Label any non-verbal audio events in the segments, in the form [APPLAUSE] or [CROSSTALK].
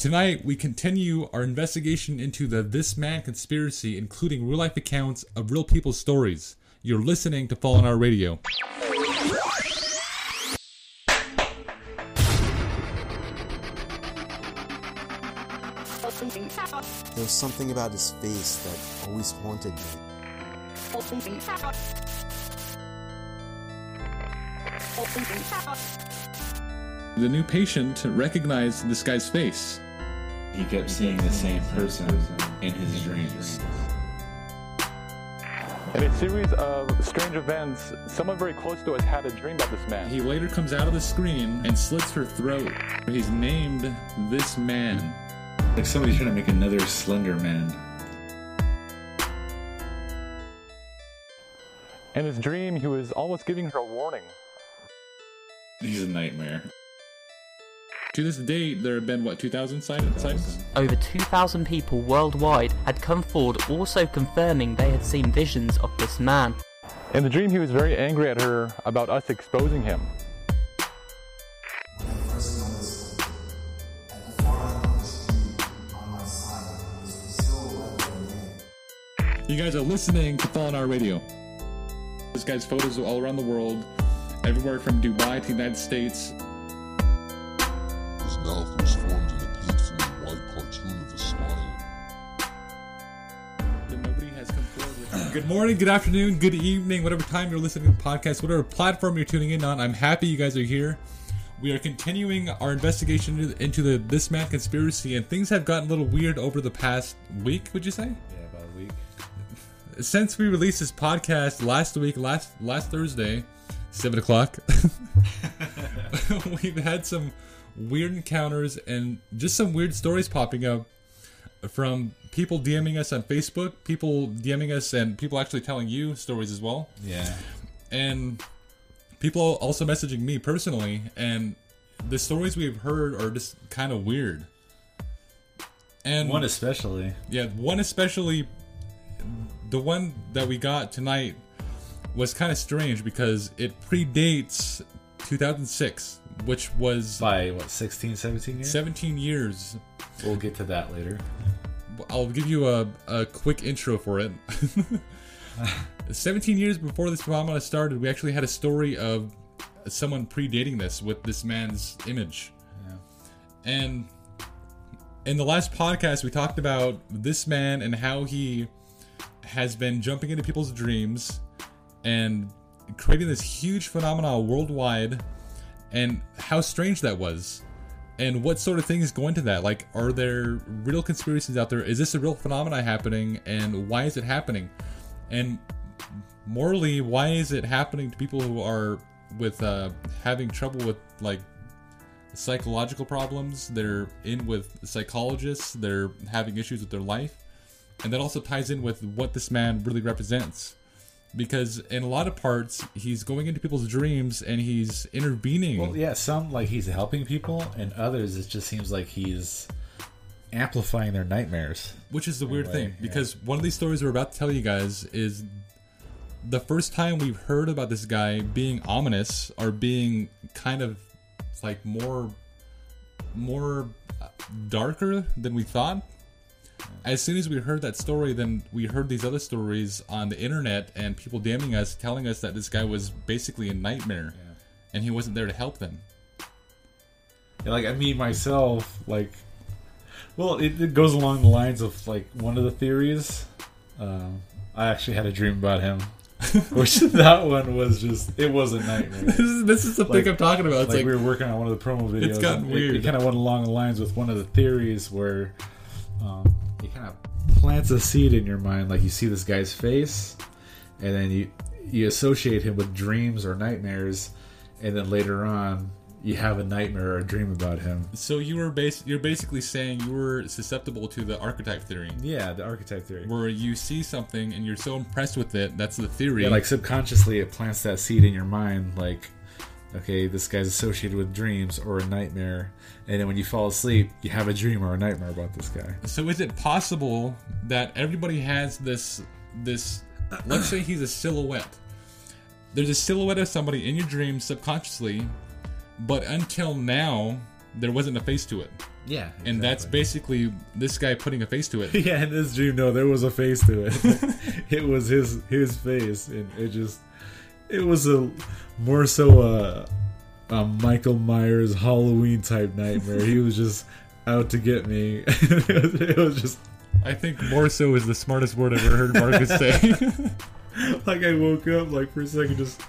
Tonight, we continue our investigation into the This Man conspiracy, including real life accounts of real people's stories. You're listening to Fallen Hour Radio. There was something about his face that always haunted me. The new patient recognized this guy's face. He kept seeing the same person in his dreams. In a series of strange events, someone very close to us had a dream about this man. He later comes out of the screen and slits her throat. He's named this man. Like somebody's trying to make another Slender Man. In his dream, he was almost giving her a warning. He's a nightmare. To this date, there have been, what, 2,000 sightings? Over 2,000 people worldwide had come forward also confirming they had seen visions of this man. In the dream, he was very angry at her about us exposing him. You guys are listening to Fallen Hour Radio. This guy's photos are all around the world, everywhere from Dubai to the United States. Good morning, good afternoon, good evening, whatever time you're listening to the podcast, whatever platform you're tuning in on. I'm happy you guys are here. We are continuing our investigation into the This Man conspiracy, and things have gotten a little weird over the past week. Would you say? Yeah, about a week. Since we released this podcast last week, last last Thursday, seven o'clock, [LAUGHS] [LAUGHS] we've had some weird encounters and just some weird stories popping up from people DMing us on Facebook, people DMing us, and people actually telling you stories as well, Yeah. and people also messaging me personally. And the stories we've heard are just kind of weird. And One especially. yeah, one especially, the one that we got tonight was kind of strange because it predates 2006, which was By what, 16, 17 years? 17 years. We'll get to that later. I'll give you a, a quick intro for it. [LAUGHS] 17 years before this phenomenon started, we actually had a story of someone predating this with this man's image. Yeah. And in the last podcast, we talked about this man and how he has been jumping into people's dreams and creating this huge phenomenon worldwide and how strange that was and what sort of things go into that? Like are there real conspiracies out there? Is this a real phenomenon happening? And why is it happening? And morally why is it happening to people who are with uh, having trouble with like psychological problems? They're in with psychologists. They're having issues with their life. And that also ties in with what this man really represents because in a lot of parts he's going into people's dreams and he's intervening Well, yeah, some like he's helping people, and others it just seems like he's amplifying their nightmares. Which is the weird way, thing, yeah. because one of these stories we're about to tell you guys is the first time we've heard about this guy being ominous or being kind of like more, more darker than we thought. As soon as we heard that story, then we heard these other stories on the internet and people damning us, telling us that this guy was basically a nightmare, Yeah. and he wasn't there to help them. Yeah, like I mean myself, like, well, it, it goes along the lines of like one of the theories. Um, I actually had a dream about him, [LAUGHS] which [LAUGHS] that one was just it was a nightmare. [LAUGHS] this is this is the Like- thing I'm talking about. It's like, like, we were working on one of the promo videos. It's gotten and it- weird. It, kind of went along the lines with one of the theories where um, he kind of plants a seed in your mind, like you see this guy's face, and then you you associate him with dreams or nightmares, and then later on you have a nightmare or a dream about him. So you were bas- you're basically saying you were susceptible to the archetype theory, Yeah, the archetype theory. where you see something and you're so impressed with it. That's the theory. Yeah, like subconsciously it plants that seed in your mind, like, okay, this guy's associated with dreams or a nightmare, and then when you fall asleep, you have a dream or a nightmare about this guy. so is it possible that everybody has this this? Let's say he's a silhouette. There's a silhouette of somebody in your dreams subconsciously, but until now there wasn't a face to it. Yeah, and that's basically this guy putting a face to it. [LAUGHS] yeah. In this dream, no, there was a face to it. [LAUGHS] it was his his face, and it just it was a more so a, a Michael Myers Halloween type nightmare. he was just out to get me. it, was, [LAUGHS] it was just I think more so is the smartest word I've ever heard Marcus say. [LAUGHS] like I woke up like for a second, just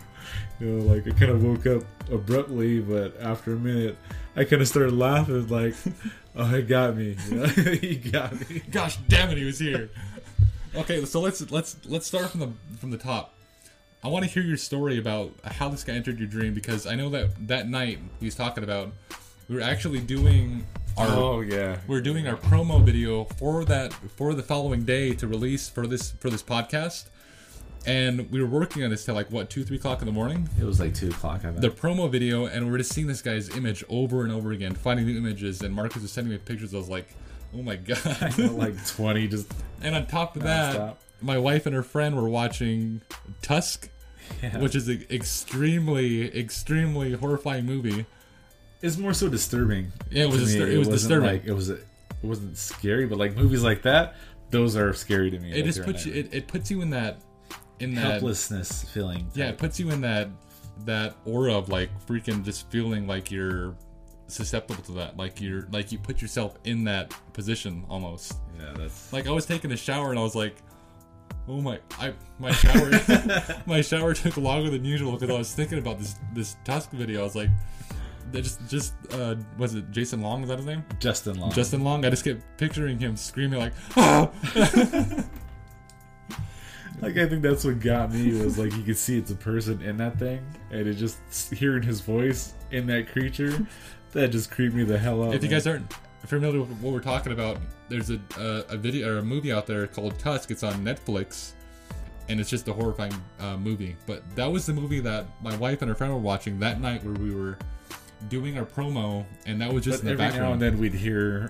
you know, like I kind of woke up abruptly, but after a minute, I kind of started laughing, like, [LAUGHS] "Oh, he got me! You know? he got me!" Gosh damn it, he was here. Okay, so let's let's let's start from the from the top. I want to hear your story about how this guy entered your dream because I know that that night he was talking about we were actually doing our Oh yeah, we are doing our promo video for that for the following day to release for this for this podcast, and we were working on this till like what two three o'clock in the morning. it was like two o'clock. I The promo video, and we we're just seeing this guy's image over and over again, finding new images. And Marcus was sending me pictures. I was like, oh my god. [LAUGHS] like twenty, just And on top of that, Nonstop. my wife and her friend were watching Tusk, yeah. which is an extremely, extremely horrifying movie. it's more so disturbing. Yeah, it was distur- it was wasn't disturbing. Like it was, it wasn't scary, but like movies like that, those are scary to me. It like just puts you. It, it puts you in that. In that. helplessness feeling. Yeah, it puts you in that that aura of like freaking just feeling like you're susceptible to that. Like you're like you put yourself in that position almost. yeah, that's Like I was taking a shower and I was like, "Oh my, I my shower, [LAUGHS] my shower took longer than usual because I was thinking about this this Tusk video. I was like, they just just uh, was it Jason Long? Is that his name? Justin Long. Justin Long. I just kept picturing him screaming like, "Ah!" [LAUGHS] Like I think that's what got me was like you could see it's a person in that thing, and it just hearing his voice in that creature, that just creeped me the hell out. if you man. guys aren't familiar with what we're talking about, there's a a, a video or a movie out there called Tusk. It's on Netflix, and it's just a horrifying uh, movie. But that was the movie that my wife and her friend were watching that night where we were doing our promo, and that was just but in the every now background. and then we'd hear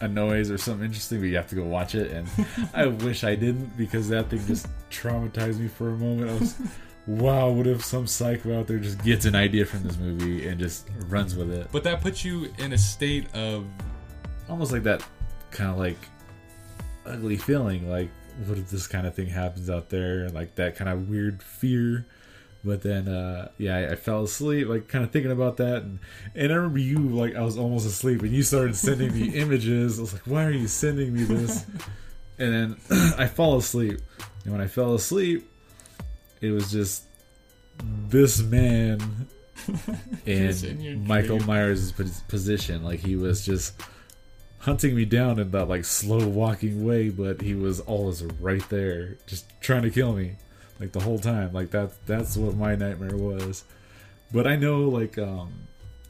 a noise or something interesting, but you have to go watch it. And [LAUGHS] I wish I didn't because that thing just traumatized me for a moment. I was, [LAUGHS] wow, what if some psycho out there just gets an idea from this movie and just runs with it? but that puts you in a state of almost like that kind of like ugly feeling like what if this kind of thing happens out there like that kind of weird fear but then uh yeah I, I fell asleep like kind of thinking about that and and i remember you like i was almost asleep and you started sending me [LAUGHS] images i was like why are you sending me this [LAUGHS] and then [CLEARS THROAT] i fall asleep and when i fell asleep it was just this man [LAUGHS] in in Michael dream. Myers' position. Like he was just hunting me down in that like slow walking way, but he was always right there, just trying to kill me, like the whole time. Like that that's what my nightmare was. But I know like um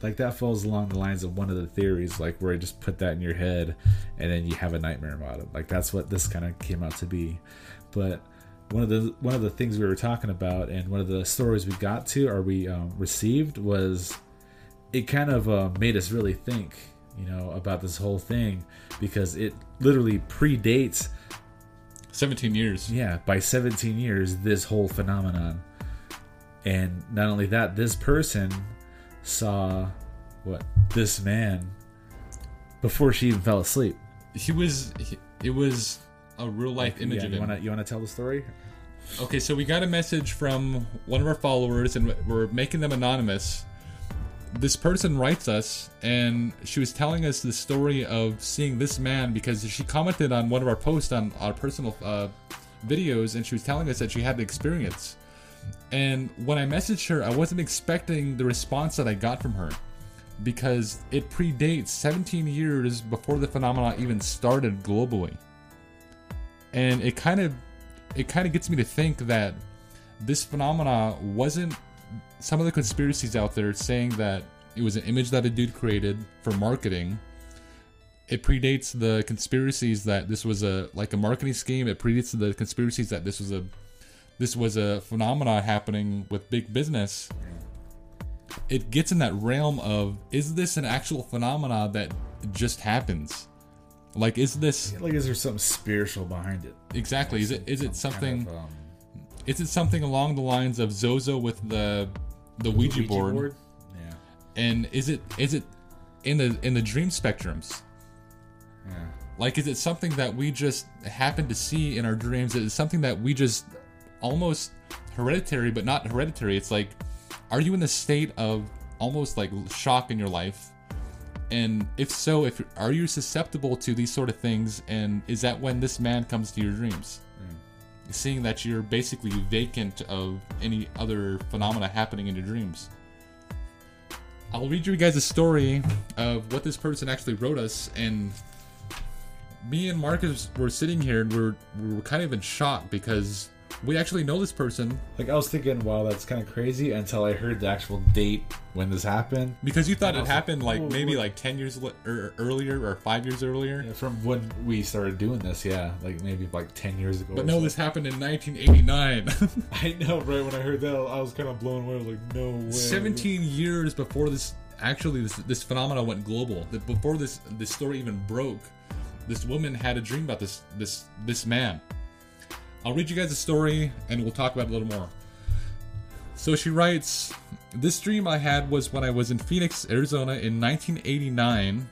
like that falls along the lines of one of the theories, like where I just put that in your head and then you have a nightmare about it. Like that's what this kind of came out to be. But one of the one of the things we were talking about and one of the stories we got to or we um, received was it kind of uh, made us really think you know about this whole thing because it literally predates 17 years. yeah by 17 years this whole phenomenon and not only that this person saw what this man before she even fell asleep He was. He, it was a real life image yeah, of you him. want to you want to tell the story Okay, so we got a message from one of our followers, and we're making them anonymous. This person writes us, and she was telling us the story of seeing this man because she commented on one of our posts on our personal uh, videos, and she was telling us that she had the experience. And when I messaged her, I wasn't expecting the response that I got from her because it predates 17 years before the phenomena even started globally. And it kind of it kind of gets me to think that this phenomena wasn't some of the conspiracies out there saying that it was an image that a dude created for marketing. It predates the conspiracies that this was a like a marketing scheme. It predates the conspiracies that this was a this was a phenomena happening with big business. It gets in that realm of is this an actual phenomena that just happens? Like is this like is there something spiritual behind it exactly is it is it Some something kind of, um, is it something along the lines of Zozo with the the Ouija, board? yeah And is it is it in the in the dream spectrums? Yeah. Like, is it something that we just happen to see in our dreams? Is it something that we just almost hereditary, but not hereditary? It's like, are you in the state of almost like shock in your life? And if so, if are you susceptible to these sort of things? And is that when this man comes to your dreams? Seeing that you're basically vacant of any other phenomena happening in your dreams. I'll read you guys a story of what this person actually wrote us, and me and Marcus were sitting here and we're we were kind of in shock because we actually know this person Like I was thinking, wow, that's kind of crazy until I heard the actual date when this happened. because you thought it happened like like, maybe what- like 10 years li- or er, earlier or 5 years earlier Yeah, From when we started doing this, yeah, like maybe like ten years ago. but no so. this happened in 1989 [LAUGHS] I know, right? When I heard that, I was kind of blown away. Like, no way. 17 years before this actually this this phenomena went global before this this story even broke this woman had a dream about this this this man i'll read you guys a story and we'll talk about it a little more so she writes this dream i had was when i was in phoenix arizona in 1989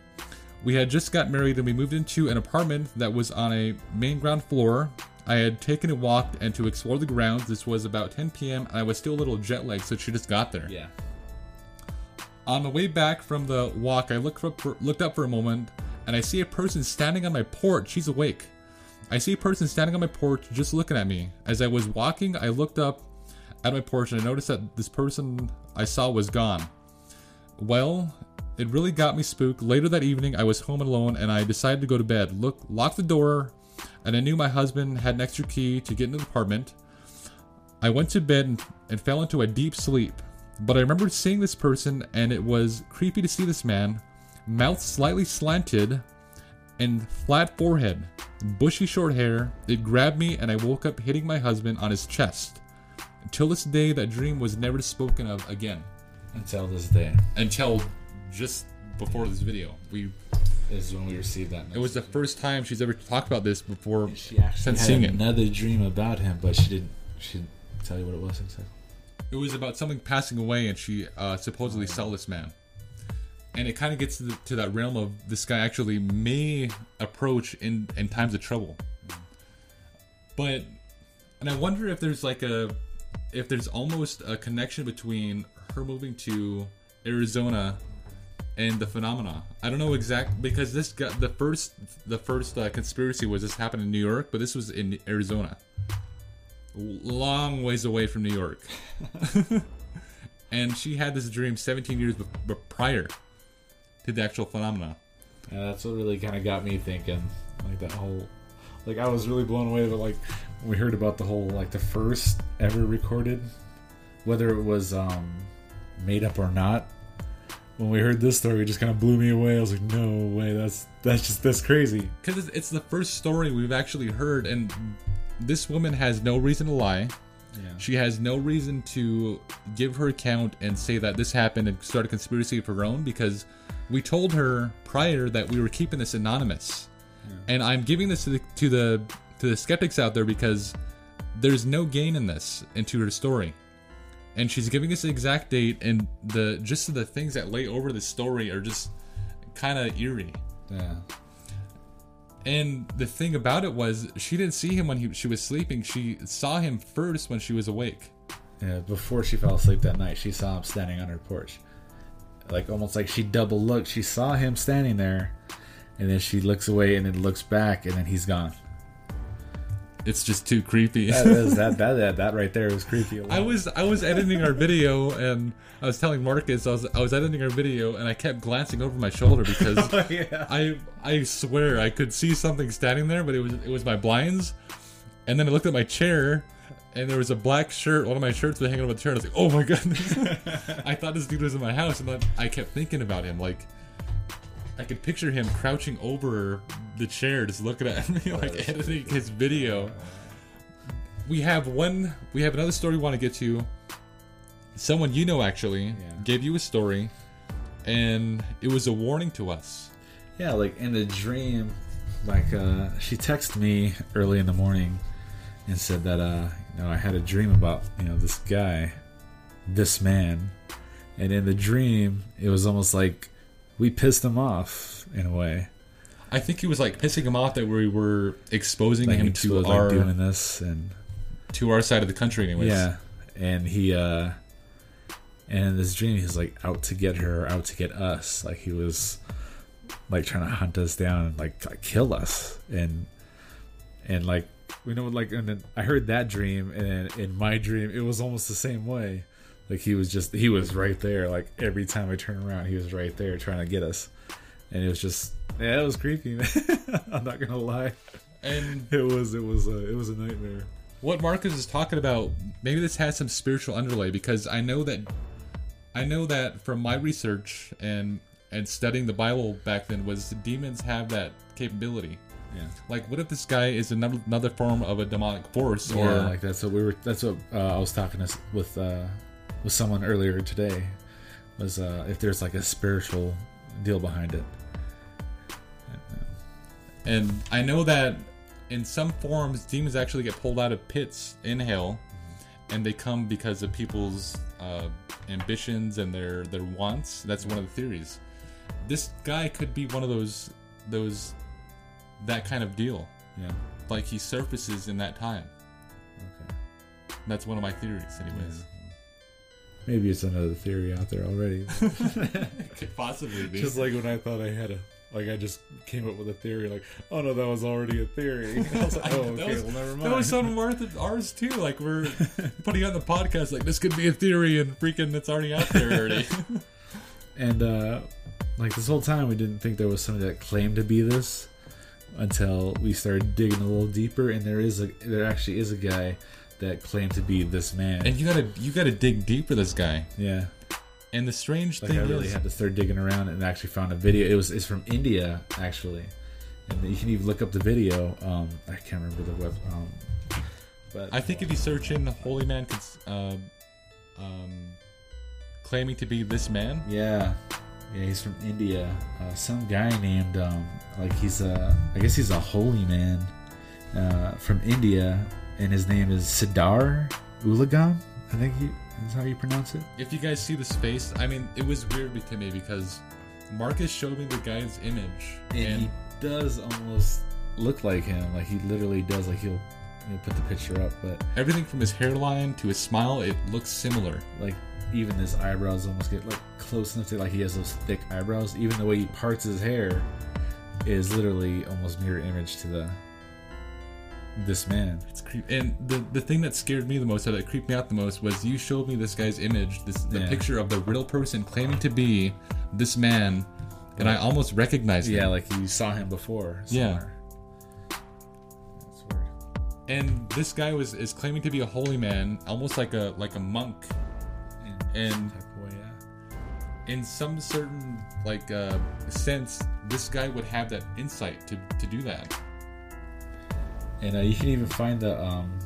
we had just got married and we moved into an apartment that was on a main ground floor i had taken a walk and to explore the grounds this was about 10 p.m and i was still a little jet lagged so she just got there Yeah. on the way back from the walk, I looked up for, looked up for a moment, and I see a person standing on my porch. She's awake. I see a person standing on my porch, just looking at me. As I was walking, I looked up at my porch and I noticed that this person I saw was gone. Well, it really got me spooked. Later that evening, I was home alone and I decided to go to bed. Look, locked the door, and I knew my husband had an extra key to get into the apartment. I went to bed and, and fell into a deep sleep. But I remembered seeing this person, and it was creepy to see this man, mouth slightly slanted, and flat forehead, bushy short hair. It grabbed me, and I woke up hitting my husband on his chest. Until this day, that dream was never spoken of again. Until this day Until just before this video, we is when we received that. it was the first time she's ever talked about this before She actually since had seeing it. another dream about him, but she didn't. She didn't tell you what it was exactly. It was about something passing away, and she uh, supposedly saw this man. And it kind of gets to, the, to that realm of this guy actually may approach in in times of trouble. But, and I wonder if there's like a, if there's almost a connection between her moving to Arizona and the phenomena. I don't know exact because this got the first the first uh, conspiracy was this happened in New York, but this was in Arizona, long ways away from New York. [LAUGHS] [LAUGHS] and she had this dream 17 years be- be- prior to the actual phenomena. Yeah, that's what really kind of got me thinking. Like that whole, like I was really blown away. But like we heard about the whole, like the first ever recorded, whether it was um made up or not. When we heard this story, it just kind of blew me away. I was like, no way, that's that's just that's crazy. Because it's, it's the first story we've actually heard, and this woman has no reason to lie. Yeah. She has no reason to give her account and say that this happened and start a conspiracy of her own because we told her prior that we were keeping this anonymous. And I'm giving this to the to the to the skeptics out there because there's no gain in this into her story. And she's giving us the exact date and the just the things that lay over the story are just kind of eerie. Yeah. And the thing about it was, she didn't see him when he, she was sleeping. She saw him first when she was awake. Yeah, before she fell asleep that night, she saw him standing on her porch. Like almost like she double looked. She saw him standing there, and then she looks away and then looks back, and then he's gone. It's just too creepy. That is that [LAUGHS] that that, that right there was creepy. I was I was editing our video and I was telling Marcus I was I was editing our video and I kept glancing over my shoulder because [LAUGHS] oh, yeah. I I swear I could see something standing there, but it was it was my blinds. And then I looked at my chair, and there was a black shirt. One of my shirts was hanging on the chair. And I was like, "Oh my god!" [LAUGHS] I thought this dude was in my house, and then I kept thinking about him. Like, I could picture him crouching over the chair, just looking at me, [LAUGHS] like editing his video. We have one. We have another story we want to get to. Someone you know actually gave you a story, and it was a warning to us. Yeah, like in a dream, like uh, she texted me early in the morning and said that uh, you know I had a dream about you know this guy, this man, and in the dream it was almost like we pissed him off in a way. I think it was like pissing him off that we were exposing Like him to our like doing this and to our side of the country, anyways. yeah, and he uh, and in this dream he was like out to get her, out to get us. Like he was like trying to hunt us down and like, like kill us and and like we know like and then I heard that dream and in my dream it was almost the same way. Like he was just he was right there. Like every time I turn around, he was right there trying to get us, and it was just yeah, it was creepy. [LAUGHS] Man. I'm not gonna lie, And it was it was a, it was a nightmare. what Marcus is talking about, maybe this has some spiritual underlay because I know that I know that from my research and and studying the Bible back then was demons have that capability. Yeah. Like, what if this guy is another another form of a demonic force, or yeah, like that's what we were. That's what uh, I was talking to, with uh, with someone earlier today. Was uh, if there's like a spiritual deal behind it. And I know that in some forms, demons actually get pulled out of pits in hell, and they come because of people's uh, ambitions and their their wants. That's one of the theories. This guy could be one of those those that kind of deal. Yeah. Like he surfaces in that time. Okay. That's one of my theories, anyways. Maybe it's another theory out there already. [LAUGHS] [LAUGHS] Could possibly be. just like when I thought I had a. Like I just came up with a theory, like, oh no, that was already a theory. [LAUGHS] I was like, oh, okay, was, well, never mind. that was some worth of ours too. Like we're putting on the podcast, like this could be a theory, and freaking it's already out there already. And uh like this whole time we didn't think there was somebody that claimed to be this until we started digging a little deeper and there is a there actually is a guy that claimed to be this man. and you gotta you gotta dig deep for this guy. yeah. And the strange Like thing I really is, had to start digging around and actually found a video. It was it's from India actually. And you can even look up the video. Um I can't remember the web um but I think if you search in "holy man," cons- uh, um, claiming to be this man, Yeah, yeah, he's from India. Uh, some guy named um, like he's a, I guess he's a holy man uh, from India, and his name is Siddhar Ulagam. I think he is how you pronounce it. if you guys see this face, I mean, it was weird to me because Marcus showed me the guy's image, And, and, he does almost look like him. Like he literally does. Like he'll, he'll put the picture up, but everything from his hairline to his smile, it looks similar. like even his eyebrows almost get like close enough to like he has those thick eyebrows. Even the way he parts his hair is literally almost mirror image to the this man. It's creepy. And the the thing that scared me the most, or that creeped me out the most, was you showed me this guy's image, this the Yeah. picture of the real person claiming to be this man, and I almost recognized him. Yeah, like you saw him before. Yeah. somewhere. That's weird. and this guy was is claiming to be a holy man, almost like a like a monk, And- type of way, yeah. in some certain like uh, sense. This guy would have that insight to to do that. And uh, you can even find the um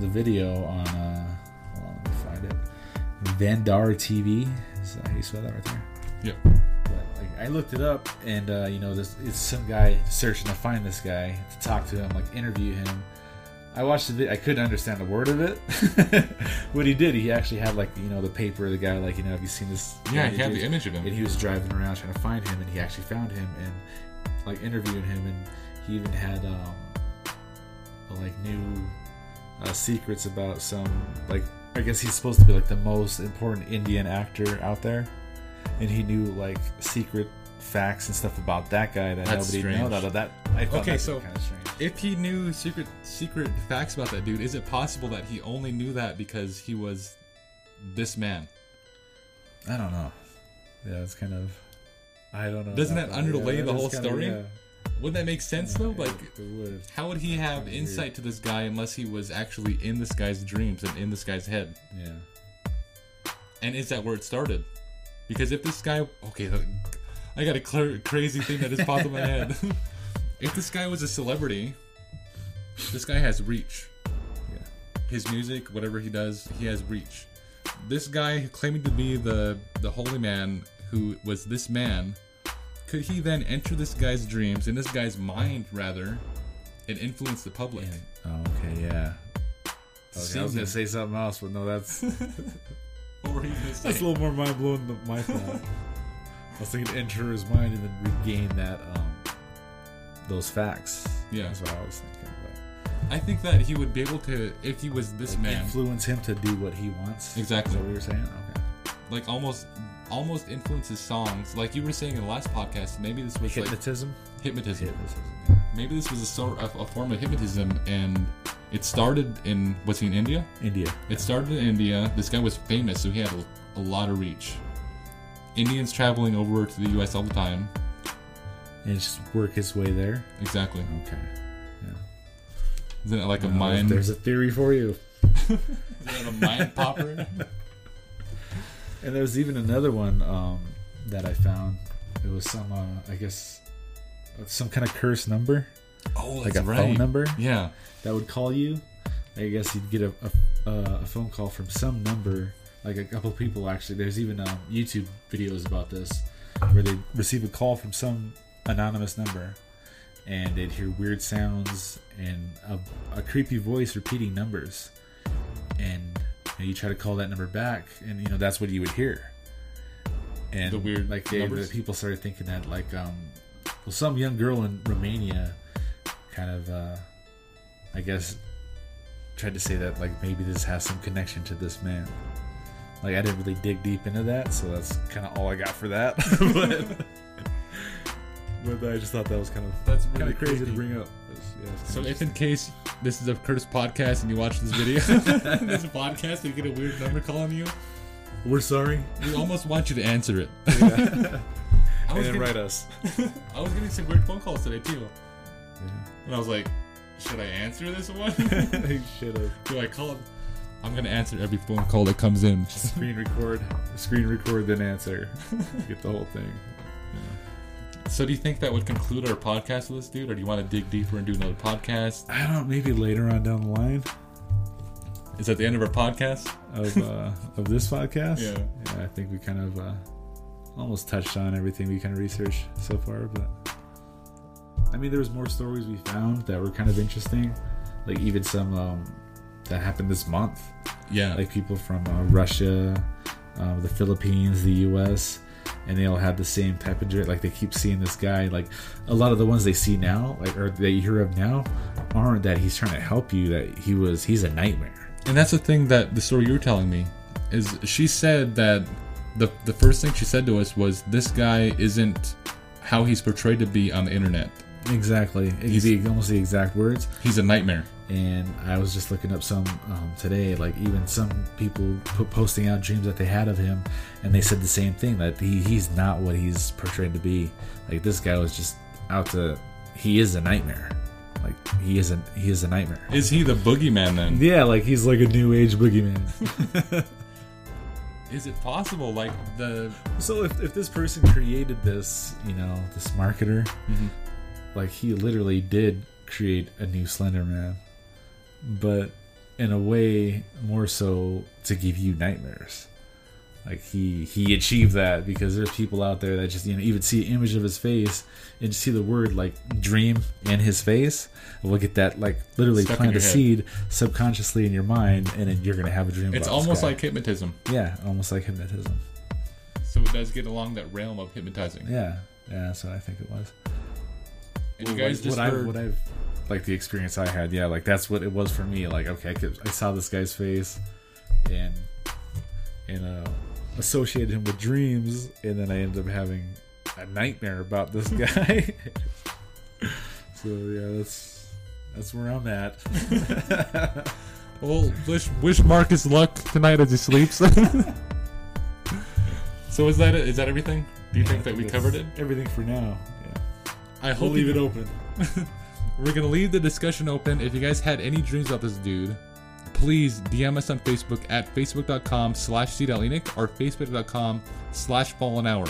the video on uh hold on, let me find it. Vandar TV. Is that how you spell that right there? Yep. But like I looked it up and uh, you know this it's some guy searching to find this guy to talk to him, like interview him. I watched the video. I couldn't understand a word of it. [LAUGHS] what he did, he actually had like you know the paper. The guy like you know have you seen this? Yeah, he had the image of him, and he was driving around trying to find him and he actually found him and like interviewing him and he even had um like new uh, secrets about some like i guess he's supposed to be like the most important indian actor out there and he knew like secret facts and stuff about that guy that That's nobody strange. knows that I thought Okay, that so- kind of strange If he knew secret secret facts about that dude, is it possible that he only knew that because he was this man? i don't know yeah it's kind of i don't know Doesn't that Yeah, underlay the whole story? yeah. Wouldn't that make sense though? Like, would how would he have Weird. insight to this guy unless he was actually in this guy's dreams and in this guy's head? yeah And is that where it started? Because if this guy, okay, I got a clear, crazy thing that just popped in my head. [LAUGHS] if this guy was a celebrity, this guy has reach. yeah His music, whatever he does, he has reach. This guy claiming to be the the holy man who was this man, could he then enter this guy's dreams in this guy's mind rather, and influence the public? Oh, okay, yeah. Okay, I was gonna say something else, but no, that's [LAUGHS] What were you gonna say? that's a little more mind blowing than my thought. [LAUGHS] Thinking to enter his mind and then regain that um, those facts. Yeah. that's what I was thinking. I think that he would be able to if he was this But man, influence him to do what he wants. Exactly. What you were saying? Okay. like almost almost influences songs. Like you were saying in the last podcast, maybe this was like Hypnotism. hypnotism. Hypnotism. Yeah. Maybe this was a sort of a form of hypnotism, and it started in was he in India? India. It started in India. This guy was famous, so he had a, a lot of reach. Indians traveling over to the U.S. all the time. And just work his way there. Exactly. Okay. Isn't it like a Well, mind? There's a theory for you. [LAUGHS] Isn't it a mind popper? [LAUGHS] And there's even another one um, that I found. It was some, uh, I guess, uh, some kind of cursed number, oh, that's like a right. phone number Yeah. that would call you. I guess you'd get a, a, uh, a phone call from some number, like a couple people actually. There's even um, YouTube videos about this, where they receive a call from some anonymous number, and they'd hear weird sounds and a, a creepy voice repeating numbers, and you, know, you try to call that number back, and you know that's what you would hear. And The weird like they, the people started thinking that like um, well, some young girl in Romania, kind of, uh, I guess, tried to say that like maybe this has some connection to this man. Like I didn't really dig deep into that, so that's kind of all I got for that. [LAUGHS] [LAUGHS] but, but I just thought that was kind of That's kind of crazy creepy. to bring up. Yeah, So if in case this is a Curtis podcast and you watch this video, [LAUGHS] this podcast, and you get a weird number calling you, we're sorry. we almost want you to answer it. I, and was then getting, write us. I was getting some weird phone calls today too, and I was like, should I answer this one? should have Do I call? I'm gonna answer every phone call that comes in. screen record, screen record, then answer. [LAUGHS] Get the whole thing. So do you think that would conclude our podcast with this dude, or do you want to dig deeper and do another podcast? I don't know. Maybe later on down the line Is that the end of our podcast? of uh, [LAUGHS] of this podcast. Yeah. yeah. I think we kind of uh, almost touched on everything we kind of researched so far, but I mean, there was more stories we found that were kind of interesting, like even some um, that happened this month, Yeah. like people from uh, Russia, uh, the Philippines, the U.S. And they all have the same type of dream. Like they keep seeing this guy. Like a lot of the ones they see now, like or that you hear of now, aren't that he's trying to help you. That he was, he's a nightmare. And that's the thing that the story you were telling me is she said that the the first thing she said to us was this guy isn't how he's portrayed to be on the internet. Exactly. He's- be almost the exact words. He's a nightmare. And I was just looking up some um, today, like even some people put posting out dreams that they had of him, and they said the same thing that he, he's not what he's portrayed to be. Like this guy was just out to, he is a nightmare. Like he is a he is a nightmare. Is he the boogeyman then? Yeah, like he's like a new age boogeyman. [LAUGHS] Is it possible like the so if, if this person created this, you know, this marketer, like he literally did create a new Slender Man, but in a way more so to give you nightmares. Like he he achieved that because there's people out there that just you know even see an image of his face and just see the word like dream in his face. We'll get that like literally Stuck plant a head. seed subconsciously in your mind, and then you're gonna have a dream. it's almost like hypnotism. yeah, almost like hypnotism. So it does get along that realm of hypnotizing. Yeah, yeah, that's what I think it was. And you guys like, just what, heard I, what I've like the experience I had, yeah, like that's what it was for me. Like, okay, I, could, I saw this guy's face, and and uh, associated him with dreams, and then I ended up having a nightmare about this [LAUGHS] guy. [LAUGHS] so yeah, that's that's where I'm at. [LAUGHS] Well, wish wish Marcus luck tonight as he sleeps. so is that it? Is that everything? Do you think that we covered it? Everything for now. Yeah, I we'll hope leave it open. We're gonna leave the discussion open. If you guys had any dreams about this dude, please DM us on Facebook at facebook.com slash or facebook.com slash fallen hour.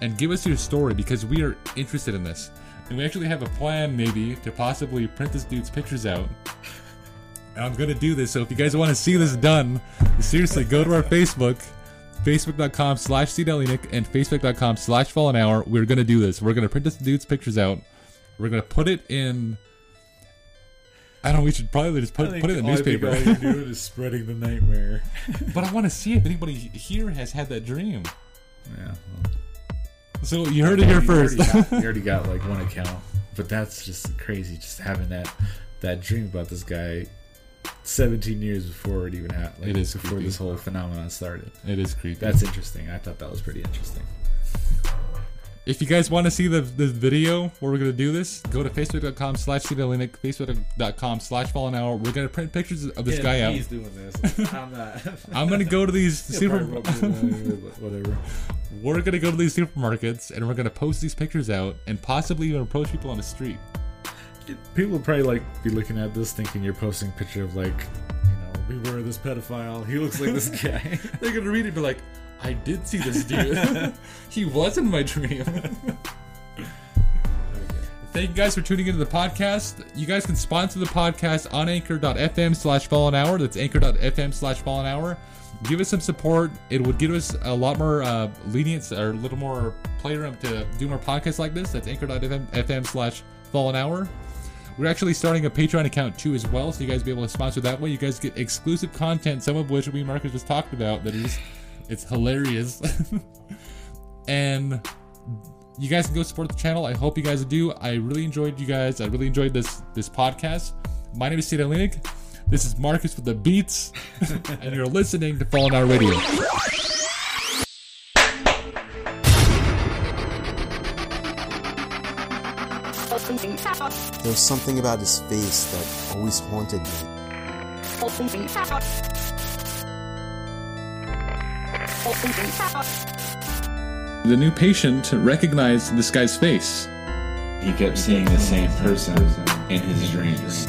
And give us your story because we are interested in this. And we actually have a plan maybe to possibly print this dude's pictures out. And I'm gonna do this, so if you guys want to see this done, seriously, go to our Facebook, facebook.com slash and facebook.com slash fallen hour. We're gonna do this. We're gonna print this dude's pictures out. We're gonna put it in. I don't. know, We should probably just put, put it in the all- I think newspaper. all you're doing is spreading the nightmare. [LAUGHS] but I want to see if anybody here has had that dream. Yeah. Well, So you heard it here You first. already got- you [LAUGHS] already got like one account, but that's just crazy. Just having that that dream about this guy, seventeen years before it even happened. Like, It is before creepy. this whole phenomenon started. it is creepy. That's interesting. I thought that was pretty interesting. If you guys want to see the, the video where we're going to do this, go to facebook.com slash Linic, facebook.com slash fallen hour. We're going to print pictures of this guy out. He's doing this. [LAUGHS] I'm not. [LAUGHS] I'm going to go to these super. whatever. we're going to go to these supermarkets and we're going to post these pictures out and possibly even approach people on the street. People would probably like be looking at this, thinking you're posting a picture of like, you know, beware of this pedophile. He looks like this [LAUGHS] guy. They're going to read it and be like, I did see this dude. [LAUGHS] he was in my dream. [LAUGHS] Thank you guys for tuning into the podcast. You guys can sponsor the podcast on anchor.fm slash fallen hour. That's anchor.fm slash fallen hour. Give us some support. It would give us a lot more uh, lenience or a little more playroom to do more podcasts like this. That's anchor.fm FM slash fallen hour. We're actually starting a Patreon account too as well, so you guys be able to sponsor that way. You guys get exclusive content, some of which we Marcus just talked about. That is, it's hilarious. [LAUGHS] and you guys can go support the channel. I hope you guys do. I really enjoyed you guys. I really enjoyed this this podcast. My name is Cedar Lenig. This is Marcus with the beats, [LAUGHS] and you're listening to Fallen Hour Radio. There was something about his face that always haunted me. The new patient recognized this guy's face. he kept seeing the same person in his dreams.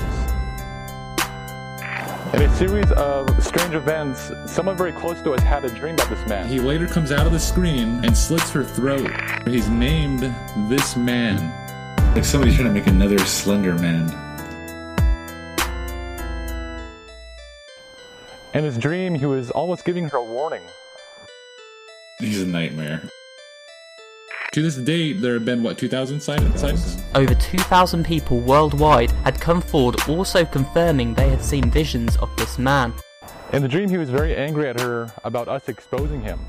In a series of strange events, someone very close to us had a dream about this man. He later comes out of the screen and slits her throat. He's named this man. Like somebody's trying to make another Slender Man. In his dream, he was almost giving her a warning. He's a nightmare. To this date, there have been what 2,000 sightings. Over 2,000 people worldwide had come forward also confirming they had seen visions of this man. In the dream, he was very angry at her about us exposing him.